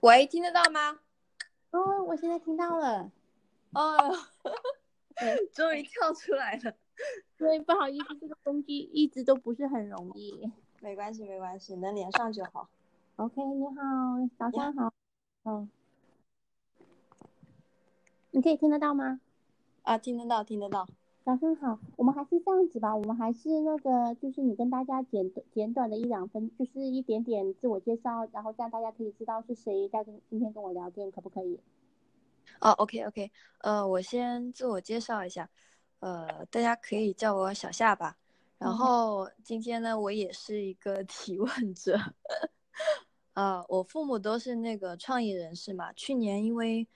喂，听得到吗？哦，我现在听到了。哦，终于跳出来了。对，不好意思，这个工具一直都不是很容易。没关系，没关系，能连上就好。OK，你好，早上好。嗯，你可以听得到吗？啊，听得到，听得到。早上好，我们还是这样子吧，我们还是那个，就是你跟大家简简短的一两分，就是一点点自我介绍，然后这样大家可以知道是谁在跟今天跟我聊天，可不可以？哦，OK OK，呃，我先自我介绍一下，呃，大家可以叫我小夏吧。然后今天呢，我也是一个 提问者，呃，我父母都是那个创业人士嘛，去年因为。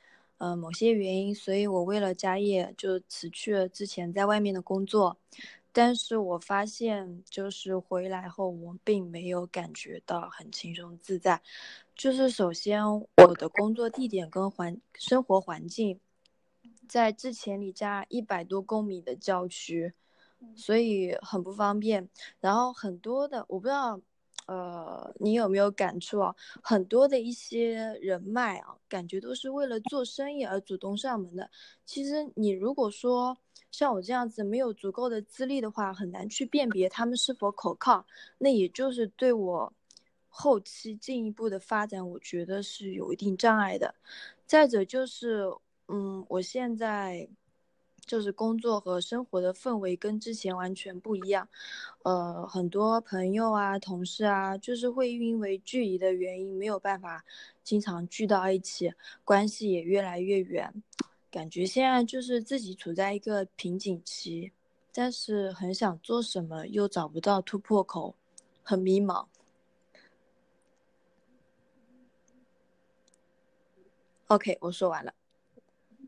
呃，某些原因，所以我为了家业就辞去了之前在外面的工作，但是我发现就是回来后，我并没有感觉到很轻松自在。就是首先我的工作地点跟环生活环境，在之前离家一百多公里的郊区，所以很不方便。然后很多的我不知道。呃，你有没有感触啊？很多的一些人脉啊，感觉都是为了做生意而主动上门的。其实你如果说像我这样子没有足够的资历的话，很难去辨别他们是否可靠。那也就是对我后期进一步的发展，我觉得是有一定障碍的。再者就是，嗯，我现在。就是工作和生活的氛围跟之前完全不一样，呃，很多朋友啊、同事啊，就是会因为距离的原因没有办法经常聚到一起，关系也越来越远，感觉现在就是自己处在一个瓶颈期，但是很想做什么又找不到突破口，很迷茫。OK，我说完了。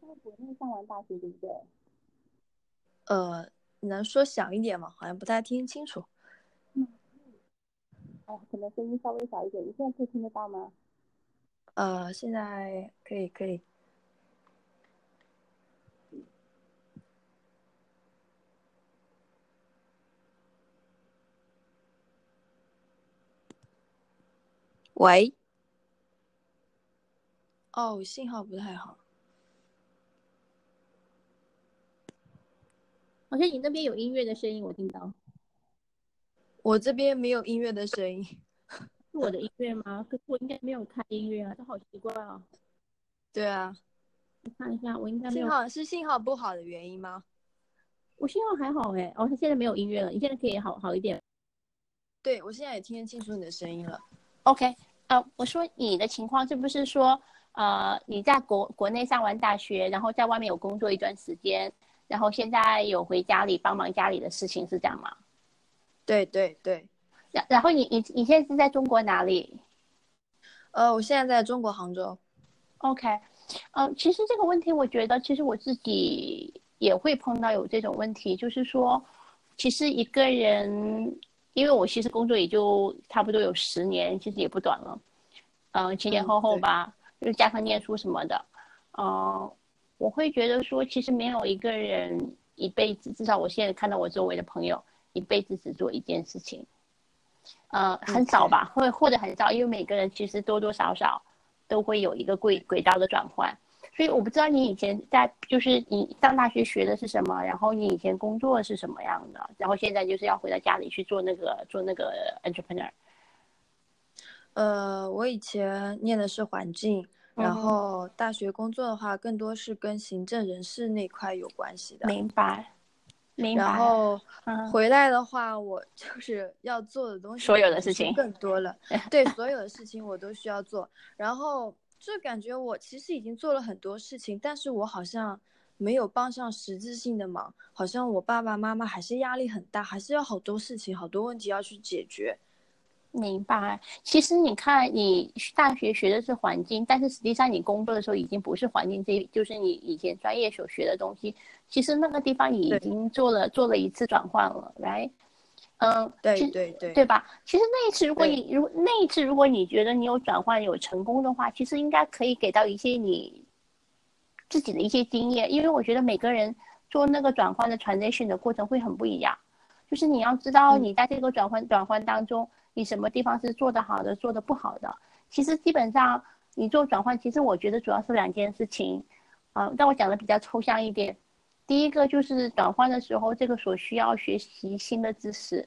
在国内上完大学对不对？呃，能说响一点吗？好像不太听清楚。嗯，哎，可能声音稍微小一点。你现在可以听得到吗？呃，现在可以，可以。喂？哦，信号不太好。好像你那边有音乐的声音，我听到。我这边没有音乐的声音，是我的音乐吗？可是我应该没有开音乐啊，这好奇怪啊。对啊，我看一下，我应该没有。信号是信号不好的原因吗？我信号还好哎，哦，他现在没有音乐了，你现在可以好好一点。对，我现在也听得清楚你的声音了。OK，呃，我说你的情况是不是说，呃，你在国国内上完大学，然后在外面有工作一段时间？然后现在有回家里帮忙家里的事情是这样吗？对对对。然然后你你你现在是在中国哪里？呃，我现在在中国杭州。OK，嗯，其实这个问题我觉得，其实我自己也会碰到有这种问题，就是说，其实一个人，因为我其实工作也就差不多有十年，其实也不短了，嗯，前前后后吧，就是加上念书什么的，嗯。我会觉得说，其实没有一个人一辈子，至少我现在看到我周围的朋友，一辈子只做一件事情，呃，很少吧，会或者很少，因为每个人其实多多少少都会有一个轨轨道的转换。所以我不知道你以前在，就是你上大学学的是什么，然后你以前工作是什么样的，然后现在就是要回到家里去做那个做那个 entrepreneur。呃，我以前念的是环境。然后大学工作的话，更多是跟行政人事那块有关系的。明白，明白。然后回来的话，我就是要做的东西，所有的事情更多了。对，所有的事情我都需要做。然后就感觉我其实已经做了很多事情，但是我好像没有帮上实质性的忙。好像我爸爸妈妈还是压力很大，还是有好多事情、好多问题要去解决。明白，其实你看，你大学学的是环境，但是实际上你工作的时候已经不是环境，这就是你以前专业所学的东西。其实那个地方已经做了做了一次转换了，来，嗯，对对对，对吧？其实那一次，如果你如那一次，如果你觉得你有转换有成功的话，其实应该可以给到一些你自己的一些经验，因为我觉得每个人做那个转换的 transition 的过程会很不一样，就是你要知道你在这个转换转换当中。你什么地方是做得好的，做得不好的？其实基本上，你做转换，其实我觉得主要是两件事情，啊，但我讲的比较抽象一点。第一个就是转换的时候，这个所需要学习新的知识，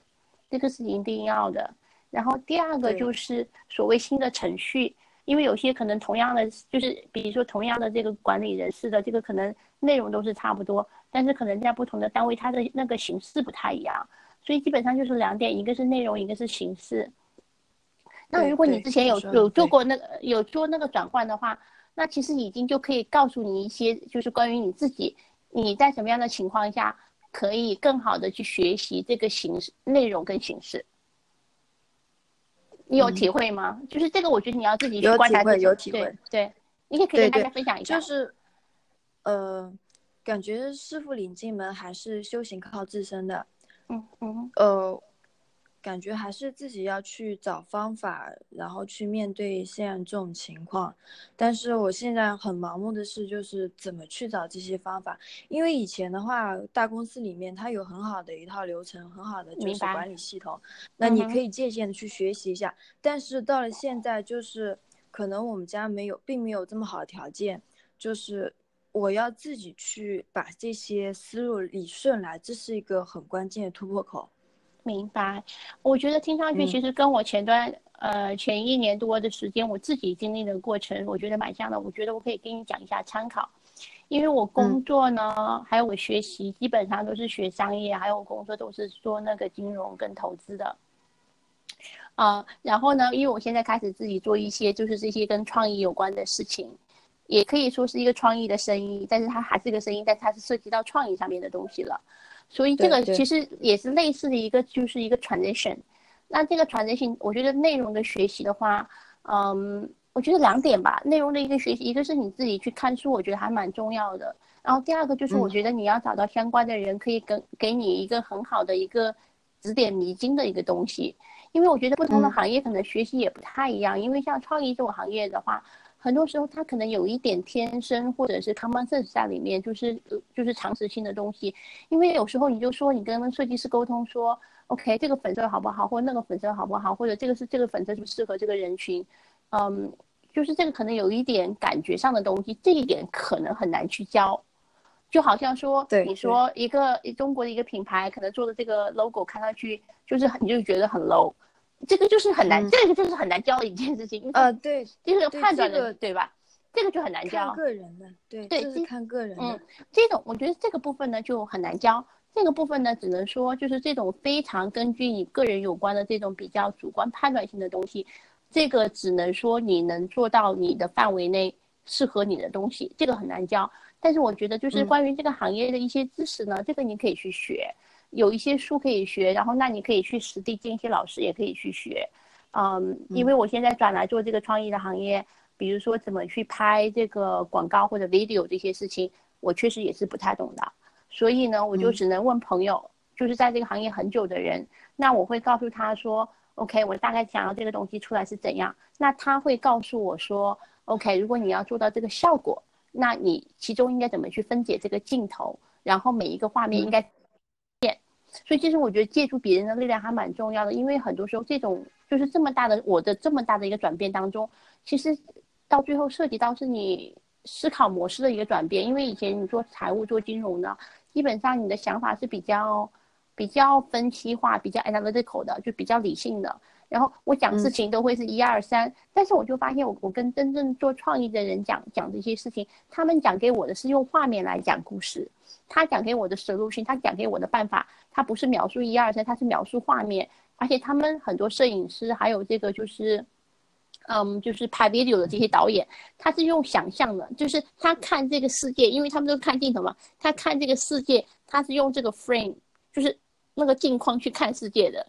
这个是一定要的。然后第二个就是所谓新的程序，因为有些可能同样的，就是比如说同样的这个管理人士的这个可能内容都是差不多，但是可能在不同的单位它的那个形式不太一样，所以基本上就是两点，一个是内容，一个是形式。那如果你之前有有做过那个有做那个转换的话，那其实已经就可以告诉你一些，就是关于你自己。你在什么样的情况下可以更好的去学习这个形式内容跟形式？你有体会吗？就是这个，我觉得你要自己去观察自己。有体会，对，你可以跟大家分享一下。就是，呃，感觉师傅领进门还是修行靠自身的。嗯嗯。呃。感觉还是自己要去找方法，然后去面对现在这种情况。但是我现在很盲目的是，就是怎么去找这些方法？因为以前的话，大公司里面它有很好的一套流程，很好的就是管理系统，那你可以借鉴的去学习一下。但是到了现在，就是可能我们家没有，并没有这么好的条件，就是我要自己去把这些思路理顺来，这是一个很关键的突破口。明白，我觉得听上去其实跟我前段呃前一年多的时间我自己经历的过程，我觉得蛮像的。我觉得我可以跟你讲一下参考，因为我工作呢，还有我学习，基本上都是学商业，还有我工作都是做那个金融跟投资的。啊，然后呢，因为我现在开始自己做一些就是这些跟创意有关的事情，也可以说是一个创意的生意，但是它还是一个生意，但它是涉及到创意上面的东西了。所以这个其实也是类似的一个，就是一个 transition。那这个 transition，我觉得内容的学习的话，嗯，我觉得两点吧。内容的一个学习，一个是你自己去看书，我觉得还蛮重要的。然后第二个就是，我觉得你要找到相关的人，可以跟给你一个很好的一个指点迷津的一个东西。因为我觉得不同的行业可能学习也不太一样。因为像创意这种行业的话。很多时候，他可能有一点天生或者是 common sense 在里面，就是就是常识性的东西。因为有时候你就说你跟设计师沟通说，OK，这个粉色好不好，或者那个粉色好不好，或者这个是这个粉色是不是适合这个人群，嗯，就是这个可能有一点感觉上的东西，这一点可能很难去教。就好像说，你说一个中国的一个品牌可能做的这个 logo 看上去就是你就觉得很 low。这个就是很难，这个就是很难教的一件事情。呃，对，就是判断的，对吧？这个就很难教。看个人的，对，对，是看个人的。嗯，这种我觉得这个部分呢就很难教。这个部分呢，只能说就是这种非常根据你个人有关的这种比较主观判断性的东西，这个只能说你能做到你的范围内适合你的东西，这个很难教。但是我觉得就是关于这个行业的一些知识呢，这个你可以去学。有一些书可以学，然后那你可以去实地见一些老师，也可以去学，嗯，因为我现在转来做这个创意的行业，比如说怎么去拍这个广告或者 video 这些事情，我确实也是不太懂的，所以呢，我就只能问朋友，就是在这个行业很久的人，那我会告诉他说，OK，我大概想要这个东西出来是怎样，那他会告诉我说，OK，如果你要做到这个效果，那你其中应该怎么去分解这个镜头，然后每一个画面应该。所以其实我觉得借助别人的力量还蛮重要的，因为很多时候这种就是这么大的我的这么大的一个转变当中，其实到最后涉及到是你思考模式的一个转变。因为以前你做财务做金融的，基本上你的想法是比较比较分析化、比较 analytical 的，就比较理性的。然后我讲事情都会是一二三，但是我就发现我我跟真正做创意的人讲讲这些事情，他们讲给我的是用画面来讲故事。他讲给我的 solution，他讲给我的办法，他不是描述一二三，他是描述画面。而且他们很多摄影师，还有这个就是，嗯，就是拍 video 的这些导演，他是用想象的，就是他看这个世界，因为他们都看镜头嘛，他看这个世界，他是用这个 frame，就是那个镜框去看世界的。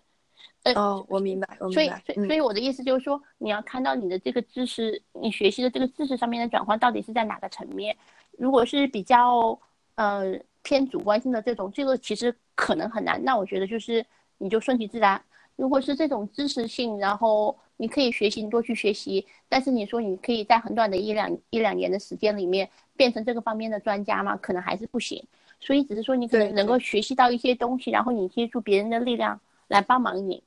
哦，我明白，我明白。所以，所以，所以我的意思就是说，你要看到你的这个知识，你学习的这个知识上面的转换到底是在哪个层面。如果是比较，呃。偏主观性的这种，这个其实可能很难。那我觉得就是你就顺其自然。如果是这种知识性，然后你可以学习，你多去学习。但是你说你可以在很短的一两一两年的时间里面变成这个方面的专家吗？可能还是不行。所以只是说你可能能够学习到一些东西，然后你借助别人的力量来帮忙你。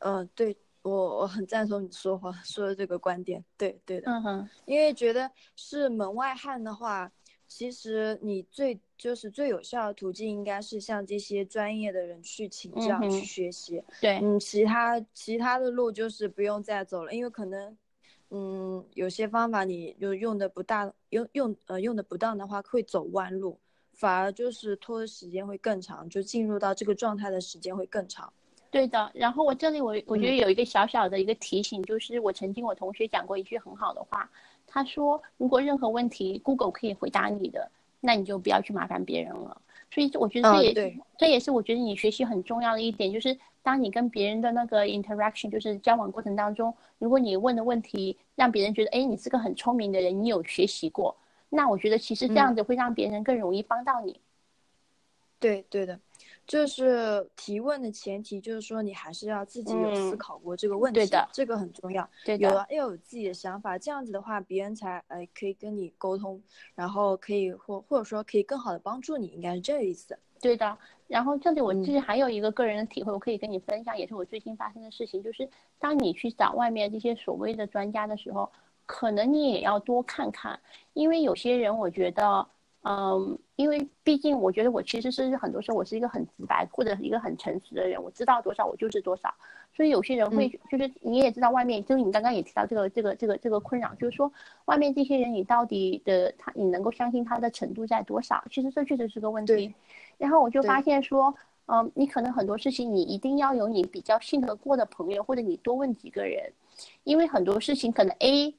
嗯，对，我我很赞同你说话说的这个观点，对对的，嗯哼，因为觉得是门外汉的话，其实你最就是最有效的途径应该是向这些专业的人去请教、嗯去学习，对，嗯，其他其他的路就是不用再走了，因为可能，嗯，有些方法你就用的不大，用用呃用的不当的话会走弯路，反而就是拖的时间会更长，就进入到这个状态的时间会更长。对的，然后我这里我我觉得嗯有一个小小的一个提醒，就是我曾经我同学讲过一句很好的话，他说如果任何问题 Google 可以回答你的，那你就不要去麻烦别人了。所以我觉得这也、这也是我觉得你学习很重要的一点，就是当你跟别人的那个 interaction，就是交往过程当中，如果你问的问题让别人觉得，哎，你是个很聪明的人，你有学习过，那我觉得其实这嗯样子会让别人更容易帮到你。对对的，就是提问的前提就是说你还是要自己有思嗯考过这个问题，对的这个很重要。对的，有要有自己的想法，这样子的话，别人才呃可以跟你沟通，然后可以或或者说可以更好的帮助你，应该是这个意思。对的，然后这里我其实还有一个个人的体会，我可以跟你分享，也是我最近发生的事情，就是当你去找外面这些所谓的专家的时候，可能你也要多看看，因为有些人我觉得，嗯，因为毕竟我觉得我其实是很多时候我是一个很直白或者一个很诚实的人，我知道多少我就是多少，所以有些人会就是你也知道外面，就是你刚刚也提到这个这个这个这个困扰，就是说外面这些人你到底的他你能够相信他的程度在多少？其实这确实是个问题对。然后我就发现说，嗯，你可能很多事情你一定要有你比较信得过的朋友，或者你多问几个人，因为很多事情可能 A，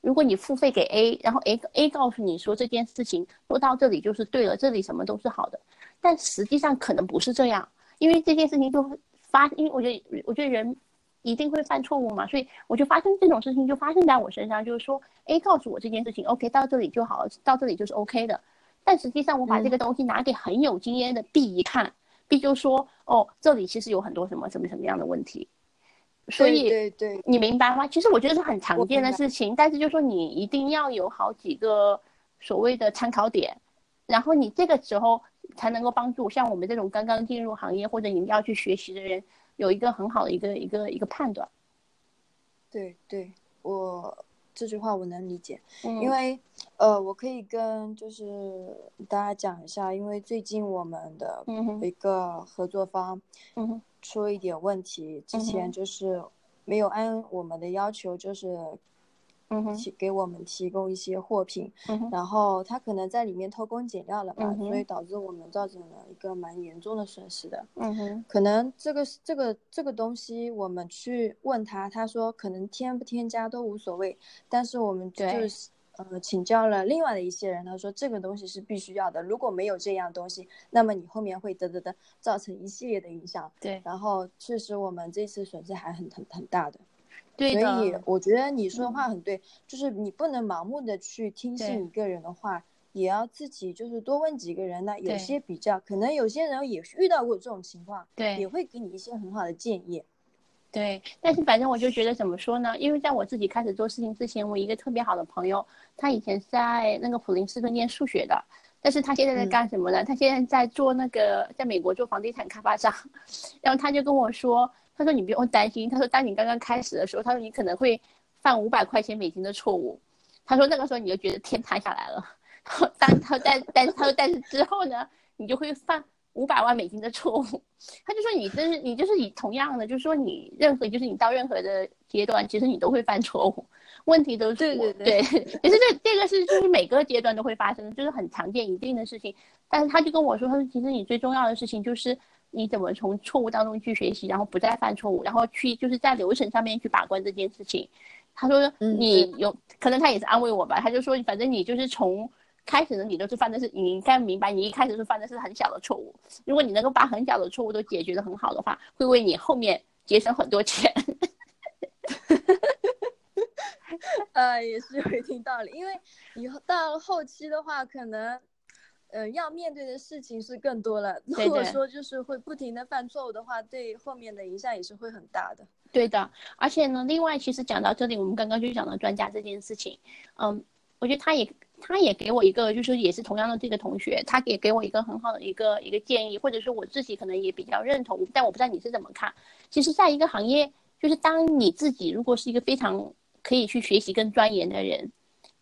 如果你付费给 A，然后 A A 告诉你说这件事情做到这里就是对了，这里什么都是好的，但实际上可能不是这样，因为这件事情就发，因为我觉得我觉得人一定会犯错误嘛，所以我就发生这种事情就发生在我身上，就是说 A 告诉我这件事情 OK 到这里就好了，到这里就是 OK 的。但实际上，我把这个东西拿给很有经验的 B 一看、b 就说：“哦，这里其实有很多什么什么什么样的问题。”所以对对。对，你明白吗？其实我觉得是很常见的事情，但是就说你一定要有好几个所谓的参考点，然后你这个时候才能够帮助像我们这种刚刚进入行业或者你要去学习的人有一个很好的一个一个一个判断。对对，我这句话我能理解，嗯，因为呃，我可以跟就是大家讲一下，因为最近我们的一个合作方嗯哼出了一点问题，之嗯前就是没有按我们的要求，就是嗯哼提给我们提供一些货品，嗯然后他可能在里面偷工减料了吧，嗯所以导致我们造成了一个蛮严重的损失的。嗯哼可能这个这个这个东西，我们去问他，他说可能添不添加都无所谓，但是我们就是呃请教了另外的一些人，他说这个东西是必须要的，如果没有这样东西，那么你后面会得得得造成一系列的影响，对然后确实我们这次损失还很很很大的。所对的，以我觉得你说的话很对，就是你不能盲目的去听信一个人的话，也要自己就是多问几个人呢。有些比较，可能有些人也遇到过这种情况，对也会给你一些很好的建议。对，但是反正我就觉得怎么说呢？因为在我自己开始做事情之前，我一个特别好的朋友，他以前是在那个普林斯顿念数学的，但是他现在在嗯干什么呢？他现在在做那个在美国做房地产开发商，然后他就跟我说，他说你不用担心，他说当你刚刚开始的时候，他说你可能会犯五百块钱美金的错误，他说那个时候你就觉得天塌下来了，但他但但是他说但是之后呢，你就会犯五百万美金的错误。他就说你真是你就是以同样的，就是说你任何就是你到任何的阶段，其实你都会犯错误，问题都是对对对，对其实这这个是就是每个阶段都会发生，就是很常见一定的事情。但是他就跟我说，他说其实你最重要的事情就是你怎么从错误当中去学习，然后不再犯错误，然后去就是在流程上面去把关这件事情。他说嗯你有、可能他也是安慰我吧，他就说反正你就是从。开始呢，你都是犯的是，你应该明白，你一开始是犯的是很小的错误。如果你能够把很小的错误都解决的很好的话，会为你后面节省很多钱。呃，也是有一定道理，因为以后到了后期的话，可能。呃，要面对的事情是更多了。对如果说就是会不停的犯错误的话，对后面的影响也是会很大的。对的，而且呢，另外其实讲到这里，我们刚刚就讲到专家这件事情，嗯，我觉得他也他也给我一个，就是也是同样的这个同学，他也给我一个很好的一个一个建议，或者说我自己可能也比较认同，但我不知道你是怎么看。其实，在一个行业就是当你自己如果是一个非常可以去学习跟钻研的人，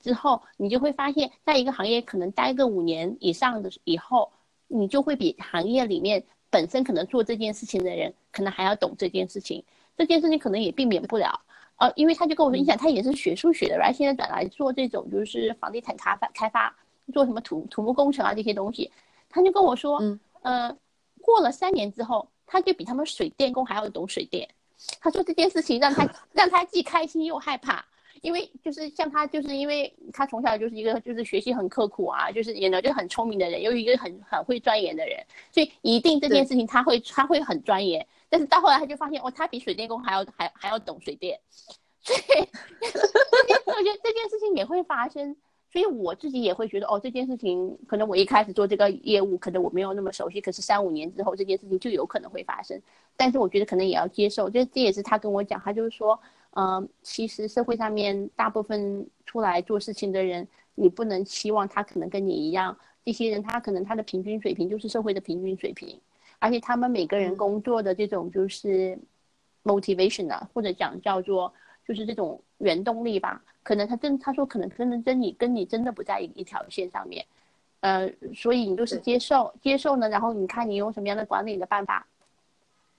之后你就会发现，在一个行业可能待个五年以上的以后，你就会比行业里面本身可能做这件事情的人可能还要懂这件事情。这件事情可能也避免不了，呃，因为他就跟我说，你想他也是学数学的，然后现在转来做这种就是房地产开发开发，做什么土土木工程啊这些东西，他就跟我说，嗯，呃，过了三年之后，他就比他们水电工还要懂水电。他说这件事情让他 让他既开心又害怕，因为就是像他，就是因为他从小就是一个就是学习很刻苦啊，就是也能就很聪明的人，又一个很很会钻研的人，所以一定这件事情他会他会很钻研。但是到后来他就发现，哦，他比水电工还要还还要懂水电，所以我觉得这件事情也会发生。所以我自己也会觉得，哦，这件事情可能我一开始做这个业务，可能我没有那么熟悉，可是三五年之后这件事情就有可能会发生。但是我觉得可能也要接受，这这也是他跟我讲，他就是说，嗯，其实社会上面大部分出来做事情的人，你不能期望他可能跟你一样，这些人他可能他的平均水平就是社会的平均水平。而且他们每个人工作的这种就是 motivation 啊，或者讲叫做就是这种原动力吧，可能他真他说可能真的跟你跟你真的不在一一条线上面，呃，所以你就是接受接受呢，然后你看你用什么样的管理的办法，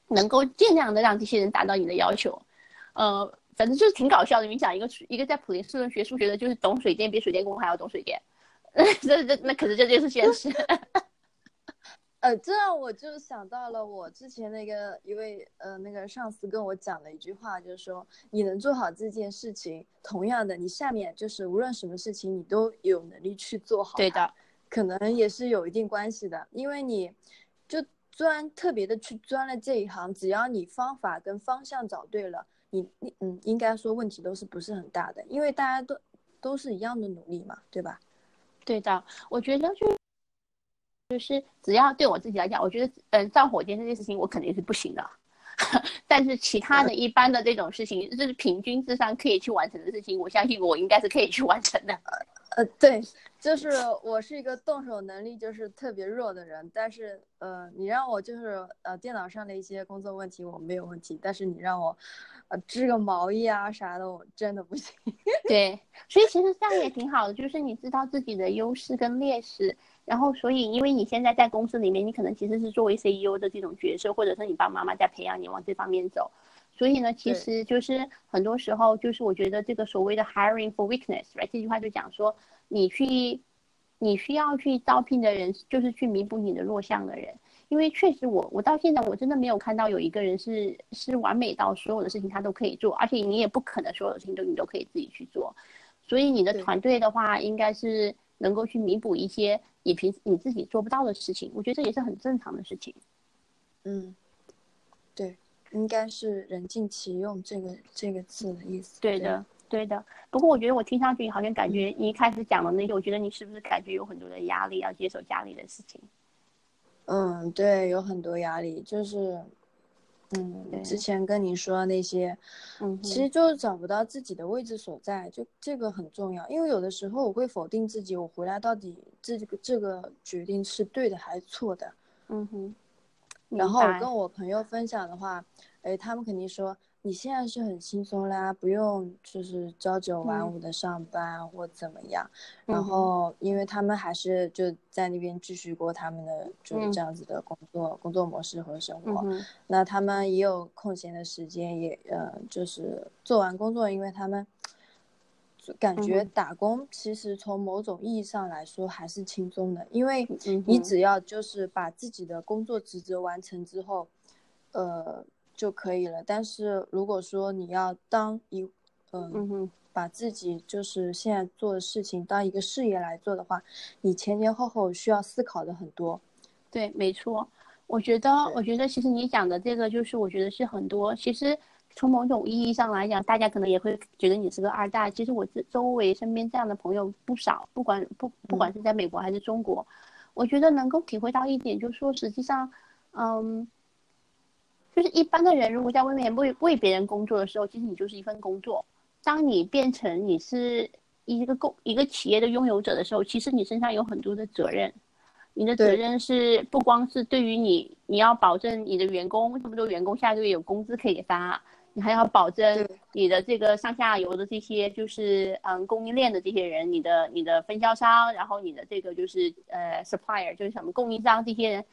能够尽量的让这些人达到你的要求，呃，反正就是挺搞笑的。你讲一个一个在普林斯顿学数学的，就是懂水电比水电工还要懂水电，这这那可是这就是现实。呃，这让我就想到了我之前那个一位呃那个上司跟我讲的一句话，就是说你能做好这件事情，同样的，你下面就是无论什么事情，你都有能力去做好。对的，可能也是有一定关系的，因为你就钻特别的去钻了这一行，只要你方法跟方向找对了，你你嗯，应该说问题都是不是很大的，因为大家都都是一样的努力嘛，对吧？对的，我觉得就。就是只要对我自己来讲，我觉得，嗯，造火箭这件事情我肯定是不行的，但是其他的一般的这种事情，就是平均智商可以去完成的事情，我相信我应该是可以去完成的。呃，对，就是我是一个动手能力就是特别弱的人，但是呃，你让我就是呃电脑上的一些工作问题我没有问题，但是你让我呃织个毛衣啊啥的，我真的不行。对，所以其实这样也挺好的，就是你知道自己的优势跟劣势。然后，所以，因为你现在在公司里面，你可能其实是作为 CEO 的这种角色，或者是你爸爸妈妈在培养你往这方面走，所以呢，其实就是很多时候，就是我觉得这个所谓的 hiring for weakness，right？这句话就讲说，你去，你需要去招聘的人，就是去弥补你的弱项的人，因为确实我，我到现在我真的没有看到有一个人是是完美到所有的事情他都可以做，而且你也不可能所有的事情都你都可以自己去做，所以你的团队的话，应该是能够去弥补一些。你平时你自己做不到的事情，我觉得这也是很正常的事情。嗯，对，应该是人尽其用这个这个字的意思。对的，对的。不过我觉得我听上去好像感觉你一开始讲的那个，我觉得你是不是感觉有很多的压力要接受家里的事情？嗯，对，有很多压力，就是。嗯，之前跟你说的那些，嗯，其实就是找不到自己的位置所在，就这个很重要。因为有的时候我会否定自己，我回来到底这个这个决定是对的还是错的？嗯哼。然后我跟我朋友分享的话，哎，他们肯定说。你现在是很轻松啦，不用就是朝九晚五的上班或怎么样，然后因为他们还是就在那边继续过他们的就是这样子的工作工作模式和生活，那他们也有空闲的时间，也呃就是做完工作，因为他们感觉打工其实从某种意义上来说还是轻松的，因为你只要就是把自己的工作职责完成之后，呃。就可以了。但是如果说你要当一，嗯，把自己就是现在做的事情当一个事业来做的话，你前前后后需要思考的很多。对，没错。我觉得，我觉得其实你讲的这个就是，我觉得是很多。其实从某种意义上来讲，大家可能也会觉得你是个二代。其实我这周围身边这样的朋友不少，不管不不管是在美国还是中国，我觉得能够体会到一点，就是说实际上，嗯。就是一般的人，如果在外面为为别人工作的时候，其实你就是一份工作。当你变成你是一个公一个企业的拥有者的时候，其实你身上有很多的责任。你的责任是不光是对于你，你要保证你的员工这么多员工下个月有工资可以发，你还要保证你的这个上下游的这些就是嗯供应链的这些人，你的你的分销商，然后你的这个就是呃 supplier 就是什么供应商这些人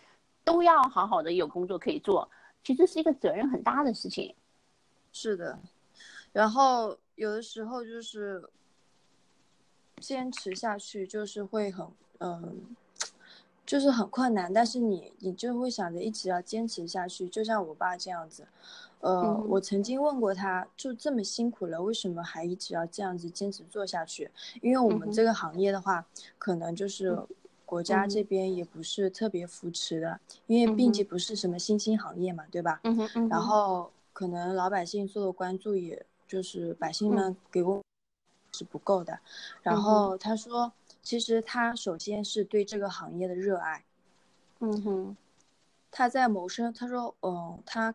都要好好的有工作可以做，其实是一个责任很大的事情。是的，然后有的时候就是坚持下去，就是会很嗯。就是很困难，但是你你就会想着一直要坚持下去，就像我爸这样子，呃，我曾经问过他，就这么辛苦了，为什么还一直要这样子坚持做下去？因为我们这个行业的话，可能就是国家这边也不是特别扶持的，因为毕竟不是什么新兴行业嘛，对吧？嗯哼。然后可能老百姓做的关注，也就是百姓们给我是不够的。然后他说。其实他首先是对这个行业的热爱，嗯哼，他在谋生。他说，嗯，他，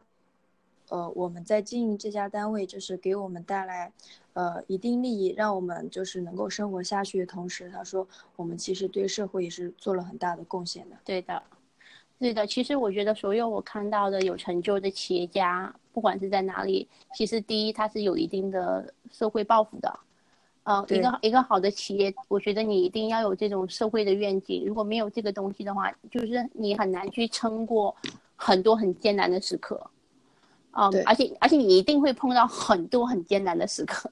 呃，我们在经营这家单位，就是给我们带来，呃，一定利益，让我们就是能够生活下去的同时，他说，我们其实对社会也是做了很大的贡献的。对的，对的。其实我觉得，所有我看到的有成就的企业家，不管是在哪里，其实第一，他是有一定的社会抱负的。呃，一个一个好的企业，我觉得你一定要有这种社会的愿景。如果没有这个东西的话，就是你很难去撑过很多很艰难的时刻。嗯，而且而且你一定会碰到很多很艰难的时刻，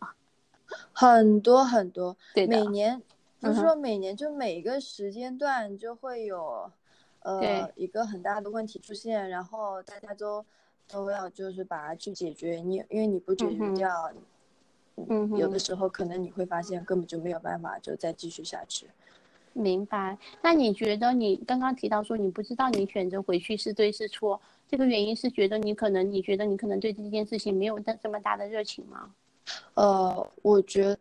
很多很多。对每年不是说每年就每个时间段就会有，呃，一个很大的问题出现，然后大家都都要就是把它去解决。你因为你不解决掉。嗯，有的时候可能你会发现根本就没有办法就再继续下去。明白。那你觉得你刚刚提到说你不知道你选择回去是对是错，这个原因是觉得你可能你觉得你可能对这件事情没有那这么大的热情吗？呃，我觉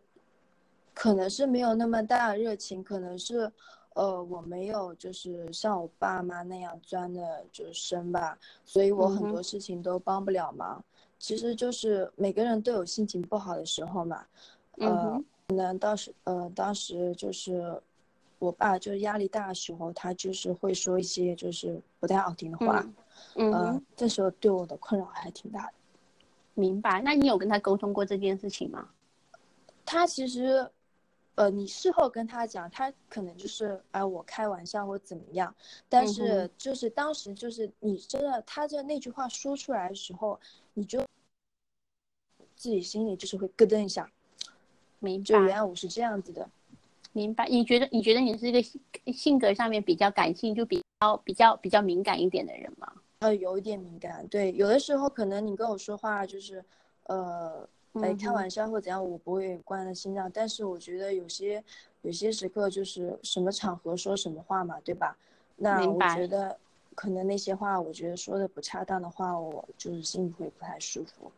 可能是没有那么大的热情，可能是呃我没有就是像我爸妈那样钻的就是深吧，所以我很多事情都帮不了忙。其实就是每个人都有心情不好的时候嘛，呃，可能当时呃当时就是我爸就是压力大的时候，他就是会说一些就是不太好听的话，嗯，这时候对我的困扰还挺大的。明白？那你有跟他沟通过这件事情吗？他其实，呃，你事后跟他讲，他可能就是哎我开玩笑或怎么样，但是就是当时就是你真的他这那句话说出来的时候。你就自己心里就是会咯噔一下，明白？就原来我是这样子的，明白？你觉得你觉得你是一个性格上面比较感性，就比较比较比较敏感一点的人吗？呃，有一点敏感，对，有的时候可能你跟我说话就是，呃，哎，开玩笑或怎样，我不会关了心脏，但是我觉得有些有些时刻就是什么场合说什么话嘛，对吧？那我觉得。可能那些话，我觉得说的不恰当的话，我就是心里会不太舒服。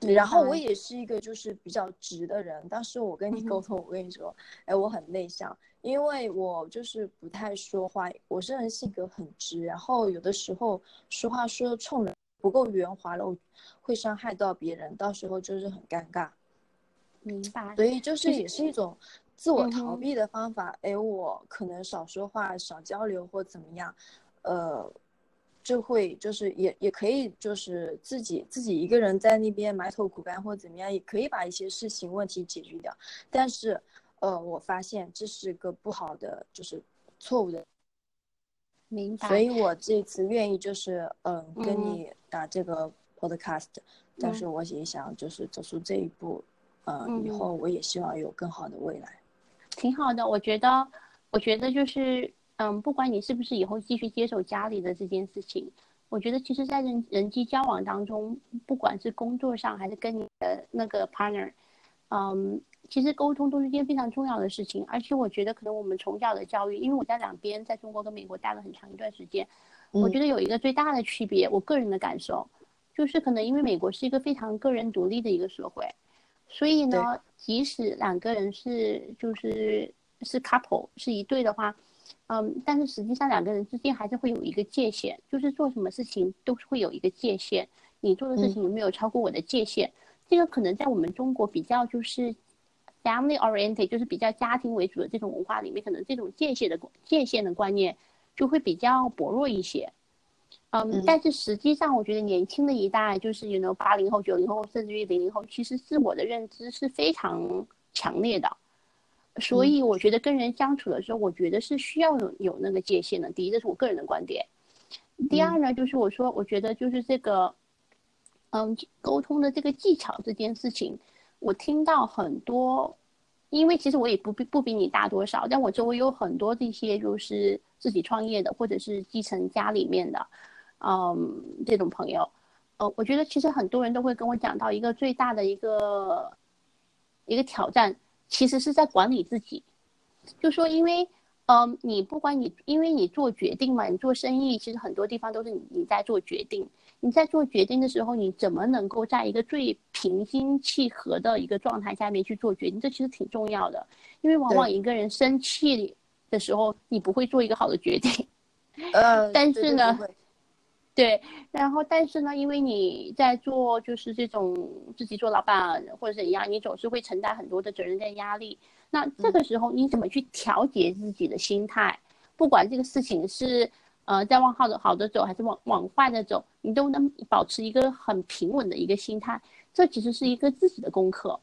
对，然后我也是一个就是比较直的人。当时我跟你 沟通，我跟你说，哎，我很内向，因为我就是不太说话。我这人性格很直，然后有的时候说话说的冲的不够圆滑了，会伤害到别人，到时候就是很尴尬。明白。所以就是也是一种自我逃避的方法。哎，我可能少说话，少交流或怎么样。呃，就会就是也也可以就是自己自己一个人在那边埋头苦干或怎么样，也可以把一些事情问题解决掉。但是，呃，我发现这是个不好的，就是错误的。明白。所以我这次愿意就是嗯跟你打这个 podcast，但是我也想就是走出这一步，嗯，以后我也希望有更好的未来。挺好的，我觉得，我觉得就是。嗯，不管你是不是以后继续接手家里的这件事情，我觉得其实，在人人际交往当中，不管是工作上还是跟你的那个 partner，嗯，其实沟通都是一件非常重要的事情。而且我觉得，可能我们从小的教育，因为我在两边，在中国跟美国待了很长一段时间，我觉得有一个最大的区别，我个人的感受，就是可能因为美国是一个非常个人独立的一个社会，所以呢，即使两个人是就是是 couple 是一对的话。嗯，但是实际上两个人之间还是会有一个界限，就是做什么事情都是会有一个界限。你做的事情有没有超过我的界限？这个可能在我们中国比较就是 family oriented，就是比较家庭为主的这种文化里面，可能这种界限的界限的观念就会比较薄弱一些。嗯，但是实际上，我觉得年轻的一代，就是有 know 八零后、九零后，甚至于零零后，其实自我的认知是非常强烈的。所以，我觉得跟人相处的时候，我觉得是需要有有那个界限的。第一，这是我个人的观点。第二呢，就是我说，我觉得就是这个，嗯，沟通的这个技巧这件事情，我听到很多，因为其实我也不比不比你大多少，但我周围有很多这些就是自己创业的，或者是继承家里面的。嗯，这种朋友，呃，我觉得其实很多人都会跟我讲到一个最大的一个一个挑战，其实是在管理自己。就说因为，嗯，你不管你，因为你做决定嘛，你做生意，其实很多地方都是你你在做决定。你在做决定的时候，你怎么能够在一个最平心气和的一个状态下面去做决定？这其实挺重要的，因为往往一个人生气的时候，你不会做一个好的决定。呃，但是呢。对，然后但是呢，因为你在做就是这种自己做老板或者怎样，你总是会承担很多的责任跟压力。那这个时候你怎么去调节自己的心态？不管这个事情是呃在往好的好的走，还是往往坏的走，你都能保持一个很平稳的一个心态。这其实是一个自己的功课。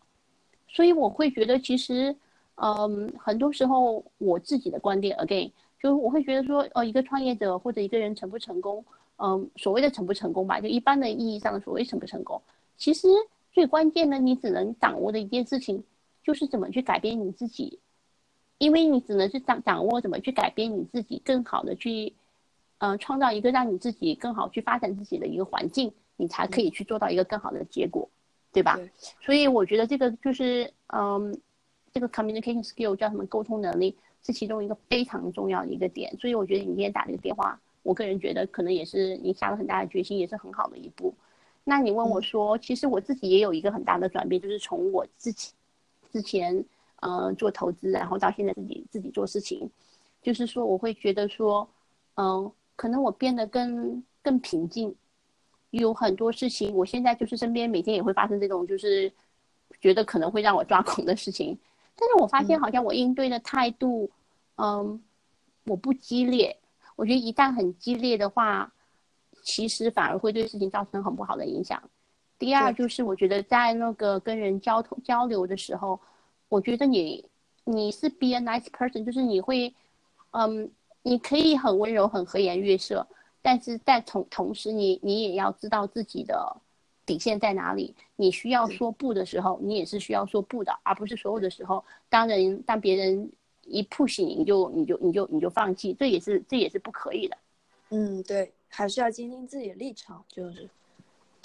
所以我会觉得，其实嗯，很多时候我自己的观点，again，就是我会觉得说，呃，一个创业者或者一个人成不成功。嗯，所谓的成不成功吧，就一般的意义上的所谓成不成功，其实最关键的，你只能掌握的一件事情，就是怎么去改变你自己，因为你只能是掌掌握怎么去改变你自己，更好的去，嗯，创造一个让你自己更好去发展自己的一个环境，你才可以去做到一个更好的结果，对吧？所以我觉得这个就是，嗯，这个 communication skill 叫什么沟通能力，是其中一个非常重要的一个点。所以我觉得你今天打这个电话。我个人觉得，可能也是你下了很大的决心，也是很好的一步。那你问我说，其实我自己也有一个很大的转变，就是从我自己之前，呃，做投资，然后到现在自己自己做事情，就是说我会觉得说，嗯，可能我变得更更平静。有很多事情，我现在就是身边每天也会发生这种，就是觉得可能会让我抓狂的事情，但是我发现好像我应对的态度，嗯，我不激烈。我觉得一旦很激烈的话，其实反而会对事情造成很不好的影响。第二就是，我觉得在那个跟人交通交流的时候，我觉得你你是 be a nice person，就是你会，嗯，你可以很温柔、很和颜悦色，但是在同同时，你你也要知道自己的底线在哪里。你需要说不的时候，你也是需要说不的，而不是所有的时候，当人当别人。一 push 你，你就你就你就你就放弃，这也是这也是不可以的。嗯，对，还是要坚定自己的立场，就是，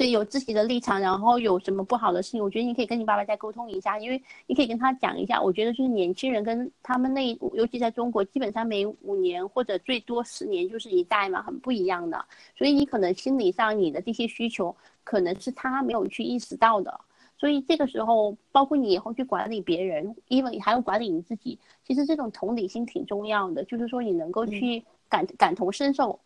对，有自己的立场，然后有什么不好的事情，我觉得你可以跟你爸爸再沟通一下，因为你可以跟他讲一下。我觉得就是年轻人跟他们那，尤其在中国，基本上每五年或者最多十年就是一代嘛，很不一样的。所以你可能心理上你的这些需求，可能是他没有去意识到的。所以这个时候，包括你以后去管理别人，因为还要管理你自己，其实这种同理心挺重要的。就是说，你能够去感感同身受，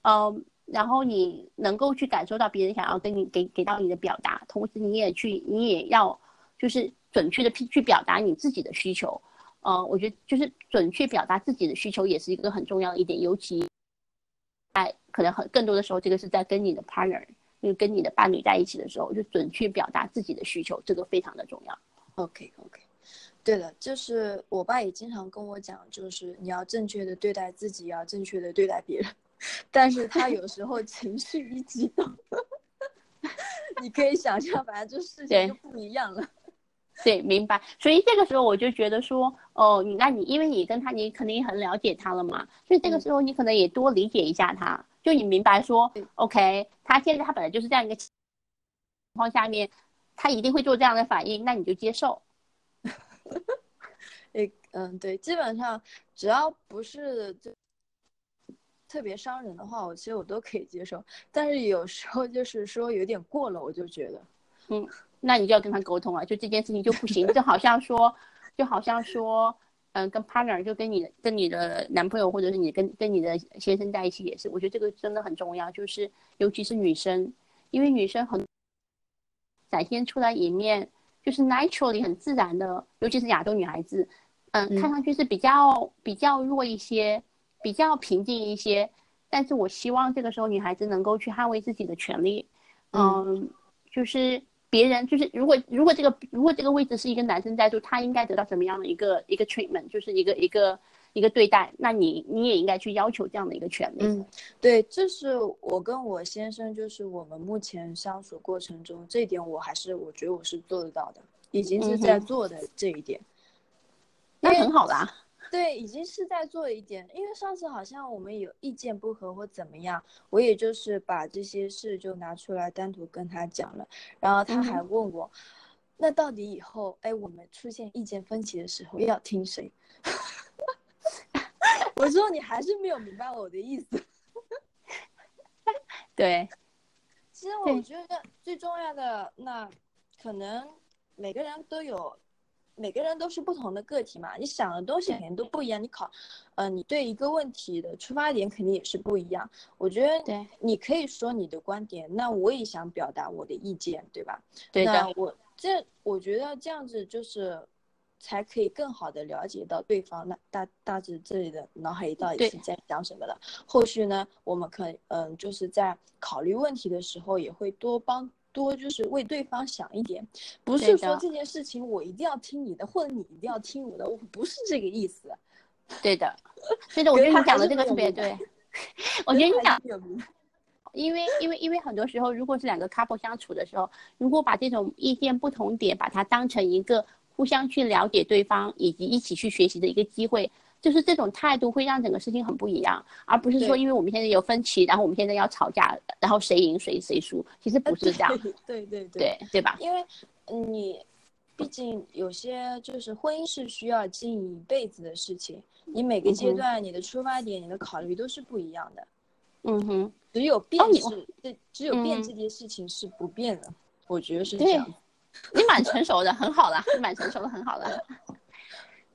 嗯，然后你能够去感受到别人想要跟你给给到你的表达，同时你也去，你也要就是准确的去去表达你自己的需求。嗯，我觉得就是准确表达自己的需求也是一个很重要的一点，尤其在可能很更多的时候，这个是在跟你的 partner。因为跟你的伴侣在一起的时候，就准确表达自己的需求，这个非常的重要。OK OK，对了，就是我爸也经常跟我讲，就是你要正确的对待自己，要正确的对待别人。但是他有时候情绪一激动，你可以想象，反正就事情就不一样了。对，明白。所以这个时候我就觉得说，哦，你那你因为你跟他，你肯定很了解他了嘛，所以这个时候你可能也多理解一下他。就你明白说，OK，他现在他本来就是这样一个情况下面，他一定会做这样的反应，那你就接受。诶，嗯，对，基本上只要不是就特别伤人的话，我其实我都可以接受。但是有时候就是说有点过了，我就觉得，嗯，那你就要跟他沟通啊，就这件事情就不行，就好像说，就好像说。嗯，跟 partner 就跟你跟你的男朋友或者是你跟跟你的先生在一起也是，我觉得这个真的很重要，就是尤其是女生，因为女生很展现出来一面就是 naturally 很自然的，尤其是亚洲女孩子，嗯，看上去是比较比较弱一些，比较平静一些，但是我希望这个时候女孩子能够去捍卫自己的权利，嗯，就是别人就是如果如果这个如果这个位置是一个男生在做，他应该得到什么样的一个一个 treatment，就是一个一个一个对待，那你你也应该去要求这样的一个权利。嗯，对，这是我跟我先生就是我们目前相处过程中，这一点我还是我觉得我是做得到的，已经是在做的这一点，那很好啦。对，已经是在做一点，因为上次好像我们有意见不合或怎么样，我也就是把这些事就拿出来单独跟他讲了，然后他还问我，那到底以后，哎，我们出现意见分歧的时候要听谁？我说你还是没有明白我的意思。对，其实我觉得最重要的，那可能每个人都有。每个人都是不同的个体嘛，你想的东西肯定都不一样。你考，呃，你对一个问题的出发点肯定也是不一样。我觉得，对，你可以说你的观点，那我也想表达我的意见，对吧？对的。我这，我觉得这样子就是，才可以更好的了解到对方那大大致这里的脑海里到底是在想什么的。后续呢，我们可嗯，就是在考虑问题的时候也会多帮。多就是为对方想一点，不是说这件事情我一定要听你的，或者你一定要听我的，我不是这个意思。对的，对的，我觉得你讲的这个特别对。我觉得你讲，因为因为因为很多时候，如果是两个 couple 相处的时候，如果把这种意见不同点，把它当成一个互相去了解对方以及一起去学习的一个机会。就是这种态度会让整个事情很不一样，而不是说因为我们现在有分歧，然后我们现在要吵架，然后谁赢谁谁输，其实不是这样。对对对对对吧？因为你毕竟有些就是婚姻是需要经营一辈子的事情，你每个阶段你的出发点、你的考虑都是不一样的。嗯哼，只有变是，这只有变这件事情是不变的，我觉得是这样。你蛮成熟的，很好了，你蛮成熟的，很好了。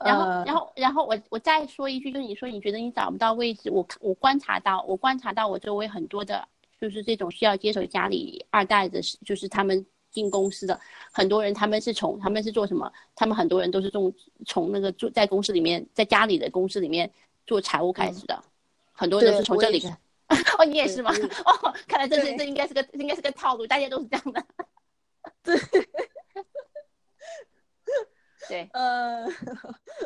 然后，然后，然后我我再说一句，就是你说你觉得你找不到位置，我我观察到，我观察到我周围很多的，就是这种需要接手家里二代的，就是他们进公司的很多人，他们是从他们是做什么？他们很多人都是从从那个做在公司里面，在家里的公司里面做财务开始的，很多人都是从这里。哦，你也是吗？哦，看来这是这应该是个应该是个套路，大家都是这样的。对。对，呃，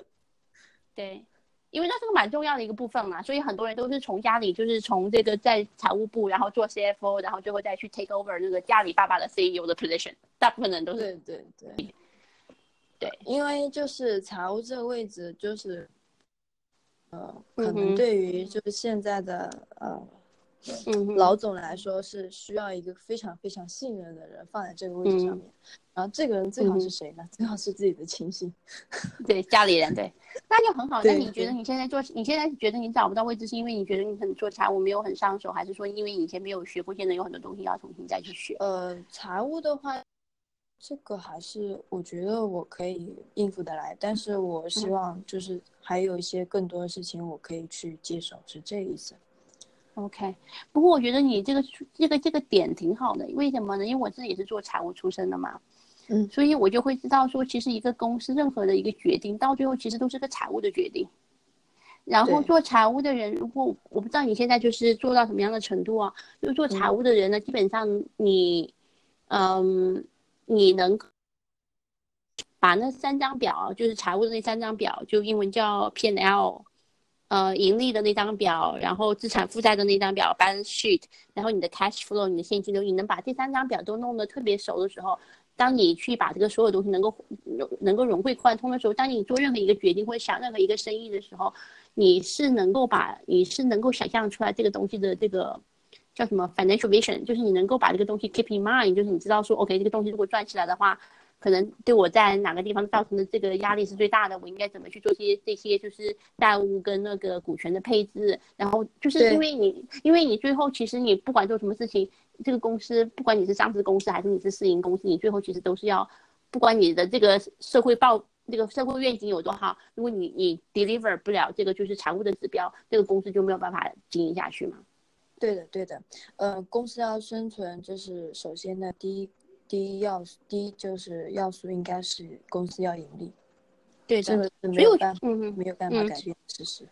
对，因为那是个蛮重要的一个部分嘛，所以很多人都是从家里，就是从这个在财务部，然后做 CFO，然后最后再去 take over 那个家里爸爸的 CEO 的 position，大部分人都是。对对对，对，因为就是财务这个位置，就是，呃，可能对于就是现在的呃。嗯，老总来说是需要一个非常非常信任的人放在这个位置上面，然后这个人最好是谁呢？最好是自己的亲信，对家里人，对，那就很好。那你觉得你现在做，你现在觉得你找不到位置，是因为你觉得你可能做财务没有很上手，还是说因为以前没有学过，现在有很多东西要重新再去学？呃，财务的话，这个还是我觉得我可以应付得来，但是我希望就是还有一些更多的事情我可以去接手，是这个意思。OK，不过我觉得你这个这个这个点挺好的，为什么呢？因为我自己也是做财务出身的嘛，嗯，所以我就会知道说，其实一个公司任何的一个决定，到最后其实都是个财务的决定。然后做财务的人，如果我不知道你现在就是做到什么样的程度啊，就做财务的人呢，基本上你，嗯，你能把那三张表，就是财务的那三张表，就英文叫 P&L。呃，盈利的那张表，然后资产负债的那张表，balance sheet，然后你的 cash flow，你的现金流，你能把这三张表都弄得特别熟的时候，当你去把这个所有东西能够能够融会贯通的时候，当你做任何一个决定或者想任何一个生意的时候，你是能够把你是能够想象出来这个东西的这个叫什么 financial vision，就是你能够把这个东西 keep in mind，就是你知道说，OK，这个东西如果赚起来的话。可能对我在哪个地方造成的这个压力是最大的，我应该怎么去做些这些就是债务跟那个股权的配置，然后就是因为你，因为你最后其实你不管做什么事情，这个公司不管你是上市公司还是你是私营公司，你最后其实都是要，不管你的这个社会报这个社会愿景有多好，如果你你 deliver 不了这个就是财务的指标，这个公司就没有办法经营下去嘛。对的，对的，呃，公司要生存，就是首先呢，第一。第一要素，第一就是要素应该是公司要盈利，对的，这个是没有办法，没有办法改变事实。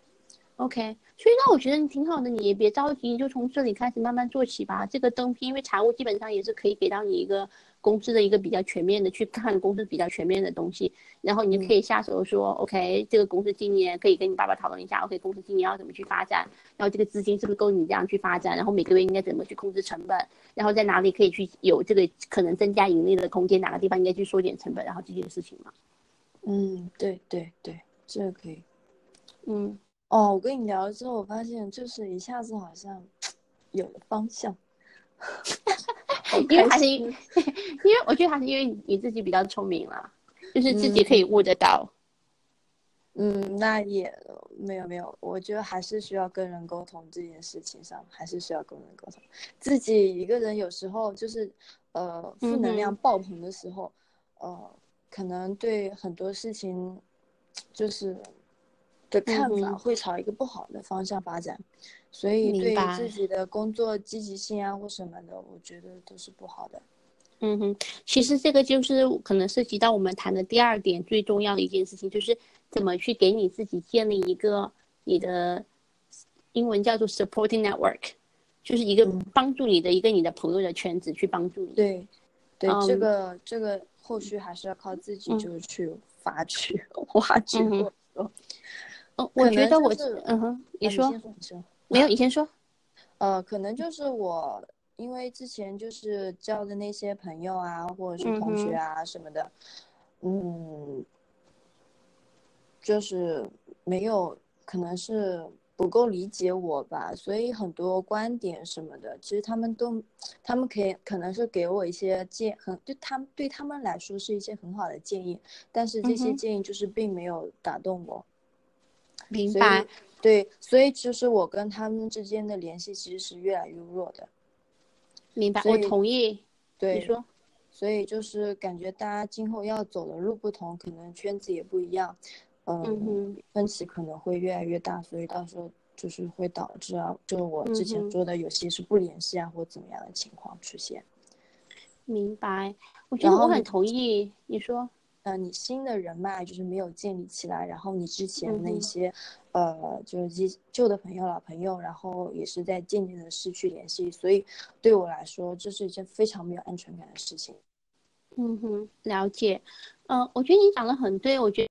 OK，所以那我觉得你挺好的，你也别着急，你就从这里开始慢慢做起吧。这个灯批，因为财务基本上也是可以给到你一个公司的一个比较全面的去看公司比较全面的东西，然后你就可以下手说，OK，这个公司今年可以跟你爸爸讨论一下，OK，公司今年要怎么去发展，然后这个资金是不是够你这样去发展，然后每个月应该怎么去控制成本，然后在哪里可以去有这个可能增加盈利的空间，哪个地方应该去缩减成本，然后这件事情嘛。嗯，对对对，这个可以。嗯。哦，我跟你聊了之后，我发现就是一下子好像 有了方向，因为还是 因为我觉得还是因为你你自己比较聪明啦，就是自己可以悟得到。嗯，那也没有没有，我觉得还是需要跟人沟通这件事情上，还是需要跟人沟通。自己一个人有时候就是呃负能量爆棚的时候，呃，可能对很多事情就是。的看法会朝一个不好的方向发展，所以对自己的工作积极性啊或什么的，我觉得都是不好的。嗯哼，其实这个就是可能涉及到我们谈的第二点最重要的一件事情，就是怎么去给你自己建立一个你的英文叫做 supporting network，就是一个帮助你的一个你的朋友的圈子去帮助你。对，对，这个这个后续还是要靠自己就是去发掘、挖掘。嗯，我觉得我嗯哼，你说，你说，没有，你先说。呃，可能就是我，因为之前就是交的那些朋友啊，或者是同学啊什么的，嗯，就是没有，可能是不够理解我吧，所以很多观点什么的，其实他们都，他们可以可能是给我一些建，很对他们对他们来说是一些很好的建议，但是这些建议就是并没有打动我。明白，对，所以其实我跟他们之间的联系其实是越来越弱的。明白，我同意。对，你说。所以就是感觉大家今后要走的路不同，可能圈子也不一样，嗯，分歧可能会越来越大，所以到时候就是会导致啊，就是我之前说的有些是不联系啊，或怎么样的情况出现。明白，我觉得我很同意。你说。呃，你新的人脉就是没有建立起来，然后你之前那些，呃，就是旧的朋友、老朋友，然后也是在渐渐的失去联系，所以对我来说，这是一件非常没有安全感的事情。嗯哼，了解。嗯，我觉得你讲的很对，我觉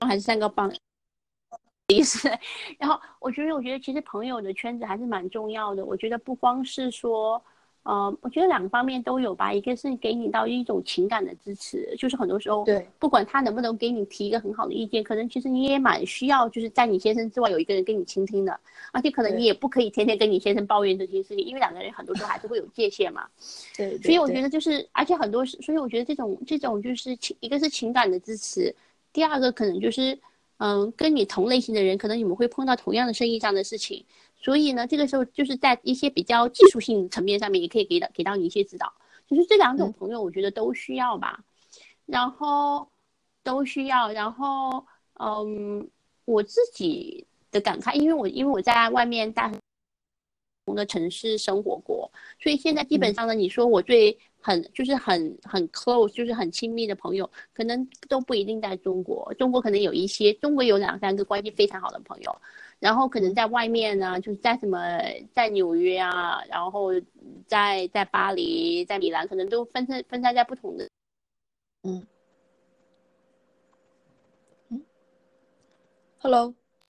得还是三个棒意思。然后我觉得，我觉得其实朋友的圈子还是蛮重要的。我觉得不光是说。呃，我觉得两个方面都有吧。一个是给你到一种情感的支持，就是很多时候，对，不管他能不能给你提一个很好的意见，可能其实你也蛮需要，就是在你先生之外有一个人跟你倾听的。而且可能你也不可以天天跟你先生抱怨这些事情，因为两个人很多时候还是会有界限嘛。对。所以我觉得就是，而且很多是，所以我觉得这种这种就是情，一个是情感的支持，第二个可能就是，嗯，跟你同类型的人，可能你们会碰到同样的生意上的事情。所以呢，这个时候就是在一些比较技术性层面上面，也可以给到给到你一些指导。就是这两种朋友，我觉得都需要吧，然后都需要。然后，嗯，我自己的感慨，因为我因为我在外面大同的城市生活过，所以现在基本上呢，你说我最很就是很很 close，就是很亲密的朋友，可能都不一定在中国。中国可能有一些，中国有两三个关系非常好的朋友。然后可能在外面呢，就是在什么，在纽约啊，然后在在巴黎，在米兰，可能都分散分散在不同的，嗯，嗯，Hello。